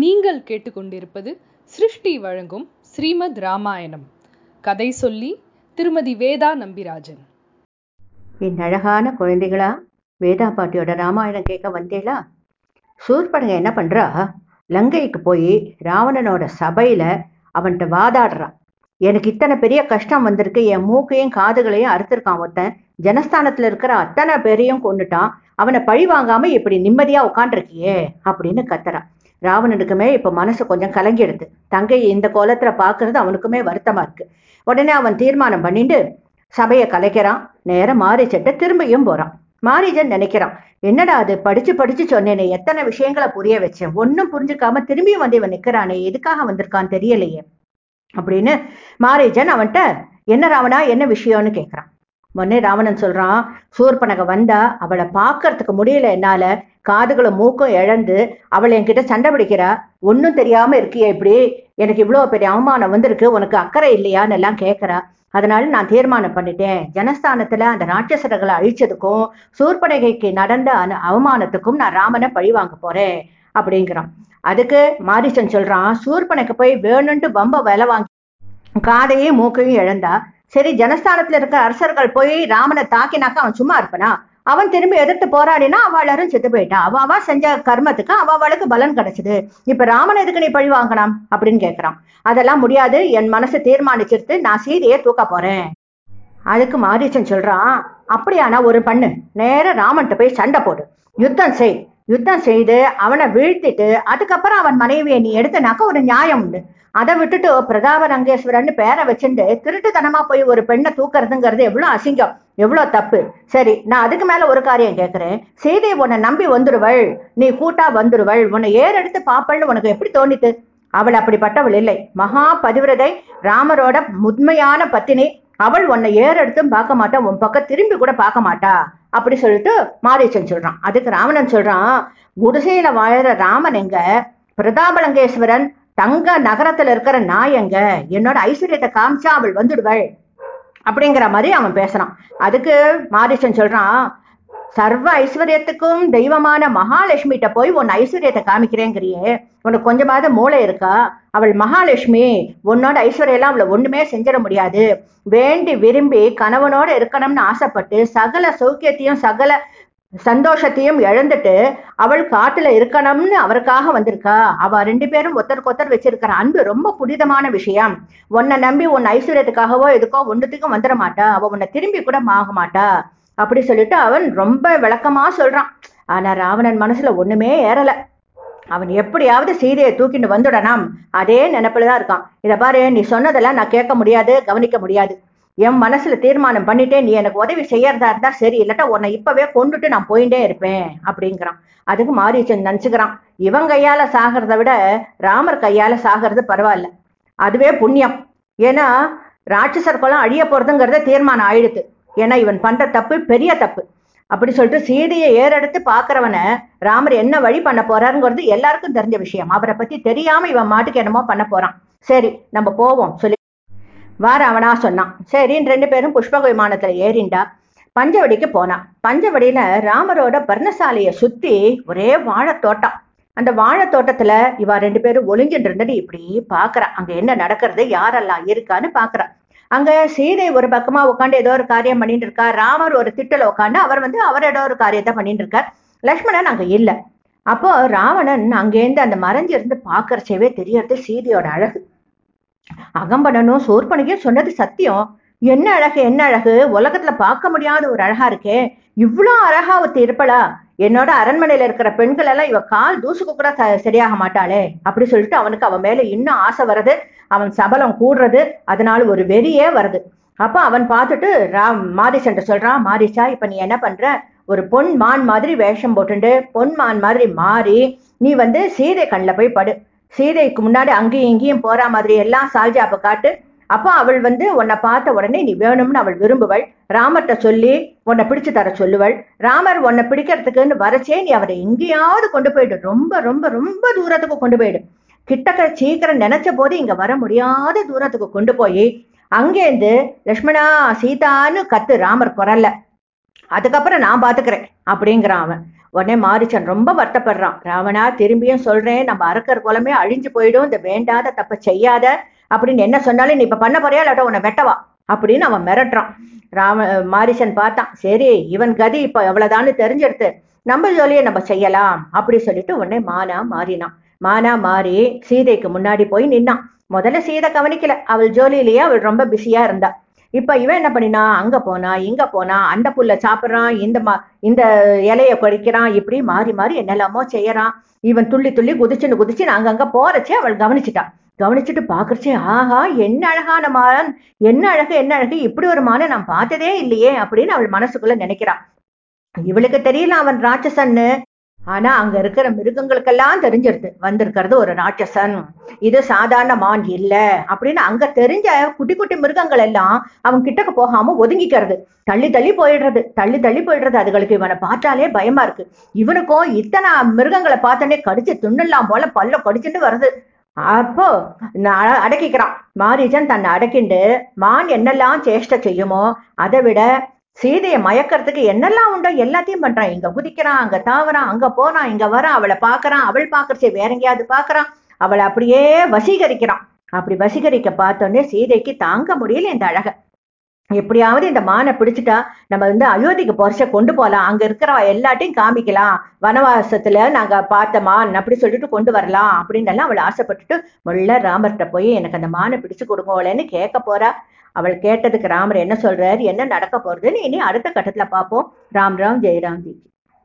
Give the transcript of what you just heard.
நீங்கள் கேட்டுக்கொண்டிருப்பது சிருஷ்டி வழங்கும் ஸ்ரீமத் ராமாயணம். கதை சொல்லி திருமதி வேதா நம்பிராஜன். என் அழகான குழந்தைகளா வேதா பாட்டியோட ராமாயணம் கேட்க வந்தேளா? சூர்பனங்க என்ன பண்றா? லங்கைக்கு போய் ராவணனோட சபையில அவன்கிட்ட வாதாடுறான் எனக்கு இத்தனை பெரிய கஷ்டம் வந்திருக்கு என் மூக்கையும் காதுகளையும் அறுத்திருக்கான் ஒருத்தன். ஜனஸ்தானத்துல இருக்கிற அத்தனை பேரையும் கொண்டுட்டான் அவனை பழி வாங்காம இப்படி நிம்மதியா உட்காண்டிருக்கியே அப்படின்னு கத்துறான் ராவணனுக்குமே இப்ப மனசு கொஞ்சம் கலங்கிடுது. தங்கையை இந்த கோலத்துல பாக்குறது அவனுக்குமே வருத்தமா இருக்கு. உடனே அவன் தீர்மானம் பண்ணிட்டு சபையை கலைக்கிறான். நேரம் மாரிச்சட்ட திரும்பியும் போறான். மாரிஜன் நினைக்கிறான் என்னடா அது? படிச்சு படிச்சு சொன்னேனே. எத்தனை விஷயங்களை புரிய வச்சேன். ஒன்னும் புரிஞ்சுக்காம திரும்பியும் வந்து இவன் நிக்கிறானே. எதுக்காக வந்திருக்கான் தெரியலையே. அப்படின்னு மாரீஜன் அவன்கிட்ட என்ன ராவணா? என்ன விஷயம்னு கேட்குறான் உடனே ராவணன் சொல்றான் சூர்பனக வந்தா அவளை பார்க்கறதுக்கு முடியல என்னால. காதுகளும் மூக்கும் இழந்து அவளை என்கிட்ட சண்டை பிடிக்கிறா ஒன்றும் தெரியாம இருக்கியே இப்படி? எனக்கு இவ்வளோ பெரிய அவமானம் வந்திருக்கு உனக்கு அக்கறை இல்லையான்னு எல்லாம் கேட்கறா அதனால நான் தீர்மானம் பண்ணிட்டேன். ஜனஸ்தானத்துல அந்த ராட்சசர்களை அழிச்சதுக்கும் சூர்பனகைக்கு நடந்த அந்த அவமானத்துக்கும் நான் ராமனை பழி வாங்க போறேன் அப்படிங்கிறான். அதுக்கு மாரிசன் சொல்றான் சூர்பனுக்கு போய் வேணும்ட்டு பம்ப விலை வாங்கி காதையும் மூக்கையும் இழந்தா சரி ஜனஸ்தானத்துல இருக்க அரசர்கள் போய் ராமனை தாக்கினாக்க அவன் சும்மா இருப்பனா? அவன் திரும்பி எதிர்த்து போராடினா அவளாரும் செத்து போயிட்டான் அவ அவ செஞ்ச கர்மத்துக்கு அவ அவளுக்கு பலன் கிடைச்சது. இப்ப ராமன் எதுக்கு நீ பழி வாங்கலாம் அப்படின்னு கேட்கிறான் அதெல்லாம் முடியாது. என் மனசு தீர்மானிச்சிருத்து நான் சீதையை தூக்க போறேன். அதுக்கு மாரீச்சன் சொல்றான் அப்படியானா ஒரு பண்ணு. நேர ராமன்ட்ட போய் சண்டை போடு. யுத்தம் செய். யுத்தம் செய்து அவனை வீழ்த்திட்டு அதுக்கப்புறம் அவன் மனைவியை நீ எடுத்தனாக்க ஒரு நியாயம் உண்டு. அதை விட்டுட்டு பிரதாப ரங்கேஸ்வரன் பேரை வச்சுட்டு திருட்டுத்தனமா போய் ஒரு பெண்ணை தூக்குறதுங்கிறது எவ்வளவு அசிங்கம் எவ்வளவு தப்பு. சரி நான் அதுக்கு மேல ஒரு காரியம் கேட்கிறேன் சீதை உன்னை நம்பி வந்துருவள் நீ கூட்டா வந்துருவள் உன்னை ஏறெடுத்து பாப்பள்னு உனக்கு எப்படி தோணித்து? அவள் அப்படிப்பட்டவள் இல்லை. மகா பதிவிரதை ராமரோட முதுமையான பத்தினி. அவள் உன்னை ஏறெடுத்தும் பார்க்க மாட்டா உன் பக்கம் திரும்பி கூட பார்க்க மாட்டா. அப்படி சொல்லிட்டு மாரீச்சன் சொல்றான். அதுக்கு ராவணன் சொல்றான் குடிசையில வாழற ராமன் எங்க? பிரதாபலங்கேஸ்வரன் தங்க நகரத்துல இருக்கிற நாய் எங்க? என்னோட ஐஸ்வர்யத்தை காமிச்சா அவள் வந்துடுவள். அப்படிங்கிற மாதிரி அவன் பேசுறான். அதுக்கு மாரிசன் சொல்றான் சர்வ ஐஸ்வர்யத்துக்கும் தெய்வமான மகாலட்சுமிகிட்ட போய் உன் ஐஸ்வர்யத்தை காமிக்கிறேங்கிறியே. உனக்கு கொஞ்சமாவது மூளை இருக்கா? அவள் மகாலட்சுமி உன்னோட ஐஸ்வர்யெல்லாம் அவளை ஒண்ணுமே செஞ்சிட முடியாது. வேண்டி விரும்பி கணவனோட இருக்கணும்னு ஆசைப்பட்டு சகல சௌக்கியத்தையும் சகல சந்தோஷத்தையும் இழந்துட்டு அவள் காட்டுல இருக்கணும்னு அவருக்காக வந்திருக்கா. அவ ரெண்டு பேரும் ஒருத்தருக்கு ஒருத்தர் வச்சிருக்கிற அன்பு ரொம்ப புனிதமான விஷயம். உன்னை நம்பி உன் ஐஸ்வர்யத்துக்காகவோ எதுக்கோ ஒன்றுத்துக்கும் வந்துட மாட்டா. அவ உன்னை திரும்பி கூட ஆக மாட்டா. அப்படி சொல்லிட்டு அவன் ரொம்ப விளக்கமா சொல்றான். ஆனா ராவணன் மனசுல ஒண்ணுமே ஏறல. அவன் எப்படியாவது சீதையை தூக்கிட்டு வந்துடனாம் அதே நினைப்புலதான் இருக்கான். இதை பாரு நீ சொன்னதெல்லாம் நான் கேட்க முடியாது கவனிக்க முடியாது. என் மனசுல தீர்மானம் பண்ணிட்டே நீ எனக்கு உதவி செய்யறதா இருந்தா சரி இல்லாட்டா உன்னை இப்பவே கொண்டுட்டு நான் போயிட்டே இருப்பேன் அப்படிங்கிறான். அதுக்கு மாரீச்சன் நினைச்சுக்கிறான். இவன் கையால சாகிறத விட ராமர் கையால சாகிறது பரவாயில்ல. அதுவே புண்ணியம். ஏன்னா ராட்சசர் குலம் அழிய போறதுங்கிறத தீர்மானம் ஆயிடுது. ஏன்னா இவன் பண்ற தப்பு பெரிய தப்பு. அப்படி சொல்லிட்டு சீதையை ஏறெடுத்து பாக்குறவனை ராமர் என்ன வழி பண்ண போறாருங்கிறது எல்லாருக்கும் தெரிஞ்ச விஷயம். அவரை பத்தி தெரியாம இவன் மாட்டுக்கு என்னமோ பண்ண போறான். சரி நம்ம போவோம் சொல்லி. வார அவனா சொன்னான். சரின்னு ரெண்டு பேரும் புஷ்பக விமானத்துல ஏறிண்டா. பஞ்சவடிக்கு போனான். பஞ்சவடியில ராமரோட பர்ணசாலைய சுத்தி ஒரே வாழைத்தோட்டம். அந்த வாழைத்தோட்டத்துல இவா ரெண்டு பேரும் ஒளிஞ்சிட்டு இருந்துட்டு இப்படி பாக்குறா அங்க என்ன நடக்கிறது யாரெல்லாம் இருக்கான்னு பாக்குறா அங்க சீதை ஒரு பக்கமா உட்காந்து ஏதோ ஒரு காரியம் பண்ணிட்டு இருக்கா? ராமர் ஒரு திட்டல உட்காந்து அவர் வந்து அவர் ஏதோ ஒரு காரியத்தை பண்ணிட்டு இருக்கார். லக்ஷ்மணன் அங்க இல்ல. அப்போ ராவணன் அங்கேருந்து அந்த மறைஞ்சிருந்து பாக்குறச்சவே தெரியறது சீதையோட அழகு. அகம்பனனும் சோர்பனையும் சொன்னது சத்தியம். என்ன அழகு என்ன அழகு? உலகத்துல பார்க்க முடியாத ஒரு அழகா இருக்கே. இவ்வளோ அழகா ஒருத்தர் இருப்பளா என்னோட அரண்மனையில இருக்கிற பெண்கள் எல்லாம் இவ கால் தூசுக்கு கூட சரியாக மாட்டாளே அப்படி சொல்லிட்டு அவனுக்கு அவன் மேல இன்னும் ஆசை வருது அவன் சபலம் கூடுறது அதனால ஒரு வெறியே வருது. அப்ப அவன் பார்த்துட்டு ராம் மாரிசன்ட்ட சொல்றான் மாரிசா இப்ப நீ என்ன பண்ற? ஒரு பொன் மான் மாதிரி வேஷம் போட்டுண்டு பொன் மான் மாதிரி மாறி நீ வந்து சீதை கண்ணில் போய் படு. சீதைக்கு முன்னாடி அங்கேயும் இங்கேயும் போற மாதிரி எல்லாம் சால்ஜாப்பை காட்டு அப்போ அவள் வந்து உன்னை பார்த்த உடனே நீ வேணும்னு அவள் விரும்புவள். ராமர்கிட்ட சொல்லி உன்னை பிடிச்சு தர சொல்லுவள். ராமர் உன்னை பிடிக்கிறதுக்குன்னு வரச்சே நீ அவரை எங்கேயாவது கொண்டு போயிடு. ரொம்ப ரொம்ப ரொம்ப தூரத்துக்கு கொண்டு போயிடு. கிட்டக்க சீக்கிரம் நினைச்ச போது இங்க வர முடியாத தூரத்துக்கு கொண்டு போய் அங்கேருந்து லக்ஷ்மணா சீதான்னு கத்து ராமர் குரல்ல. அதுக்கப்புறம் நான் பாத்துக்கிறேன் அப்படிங்கிறான் அவன். உடனே மாரிச்சன் ரொம்ப வருத்தப்படுறான். ராவணா திரும்பியும் சொல்றேன் நம்ம அரக்கர் குலமே அழிஞ்சு போயிடும் இந்த வேண்டாத தப்ப செய்யாத அப்படின்னு என்ன சொன்னாலும் நீ இப்ப பண்ண போறியா இல்லாட்ட உன்னை வெட்டவா? அப்படின்னு அவன் மிரட்டுறான். ராம மாரிசன் பார்த்தான். சரி இவன் கதி இப்ப எவ்வளவுதான்னு தெரிஞ்செடுத்து நம்ம ஜோலியை நம்ம செய்யலாம் அப்படி சொல்லிட்டு உடனே மானா மாறினான். மானா மாறி சீதைக்கு முன்னாடி போய் நின்னான். முதல்ல சீதை கவனிக்கல. அவள் ஜோலியிலேயே அவள் ரொம்ப பிஸியா இருந்தா. இப்ப இவன் என்ன பண்ணினா அங்க போனா இங்க போனா அந்த புல்ல சாப்பிடுறான் இந்த மா இந்த இலைய கொடிக்கிறான் இப்படி மாறி மாறி என்னெல்லாமோ செய்யறான். இவன் துள்ளி துள்ளி குதிச்சுன்னு குதிச்சு அங்கங்க போறச்சே அவள் கவனிச்சுட்டான் கவனிச்சுட்டு பாக்குறச்சே ஆஹா என்ன அழகான மான் என்ன அழகு என்ன அழகு இப்படி ஒரு மானை நான் பார்த்ததே இல்லையே அப்படின்னு அவள் மனசுக்குள்ள நினைக்கிறான் இவளுக்கு தெரியல அவன் ராட்சசன்னு. ஆனா அங்க இருக்கிற மிருகங்களுக்கெல்லாம் தெரிஞ்சிருது. வந்திருக்கிறது ஒரு ராட்சசன். இது சாதாரண மான் இல்ல அப்படின்னு அங்க தெரிஞ்ச குட்டி குட்டி மிருகங்கள் எல்லாம் அவன் கிட்டக்கு போகாம ஒதுங்கிக்கிறது. தள்ளி தள்ளி போயிடுறது. தள்ளி தள்ளி போயிடுறது. அதுகளுக்கு இவனை பார்த்தாலே பயமா இருக்கு. இவனுக்கும் இத்தனை மிருகங்களை பார்த்தோன்னே கடிச்சு துண்ணெல்லாம் போல பல்ல கடிச்சுட்டு வருது. அப்போ நான் அடக்கிக்கிறான். மாரீஜன் தன்னை அடக்கிண்டு மான் என்னெல்லாம் சேஷ்டை செய்யுமோ அதை விட சீதையை மயக்கிறதுக்கு என்னெல்லாம் உண்டோ எல்லாத்தையும் பண்றான். இங்க குதிக்கிறான் அங்க தாவறான் அங்க போறான் இங்க வரான் அவளை பாக்குறான் அவள் பாக்குறச்சே வேற எங்கேயாவது பாக்குறான் அவளை அப்படியே வசீகரிக்கிறான். அப்படி வசீகரிக்க பார்த்தோன்னே சீதைக்கு தாங்க முடியல இந்த அழக. எப்படியாவது இந்த மானை பிடிச்சிட்டா நம்ம வந்து அயோத்திக்கு பொறிச்ச கொண்டு போகலாம் அங்க இருக்கிற எல்லாத்தையும் காமிக்கலாம். வனவாசத்துல நாங்க பார்த்த மான் அப்படி சொல்லிட்டு கொண்டு வரலாம் அப்படின்னு எல்லாம் அவள் ஆசைப்பட்டுட்டு முள்ள ராமர்கிட்ட போய் எனக்கு அந்த மானை பிடிச்சு கொடுங்கோலன்னு கேட்க போறா. அவள் கேட்டதுக்கு ராமர் என்ன சொல்றாரு? என்ன நடக்க போறதுன்னு இனி அடுத்த கட்டத்துல பார்ப்போம். ராம் ராம் ஜெயராம் ஜி.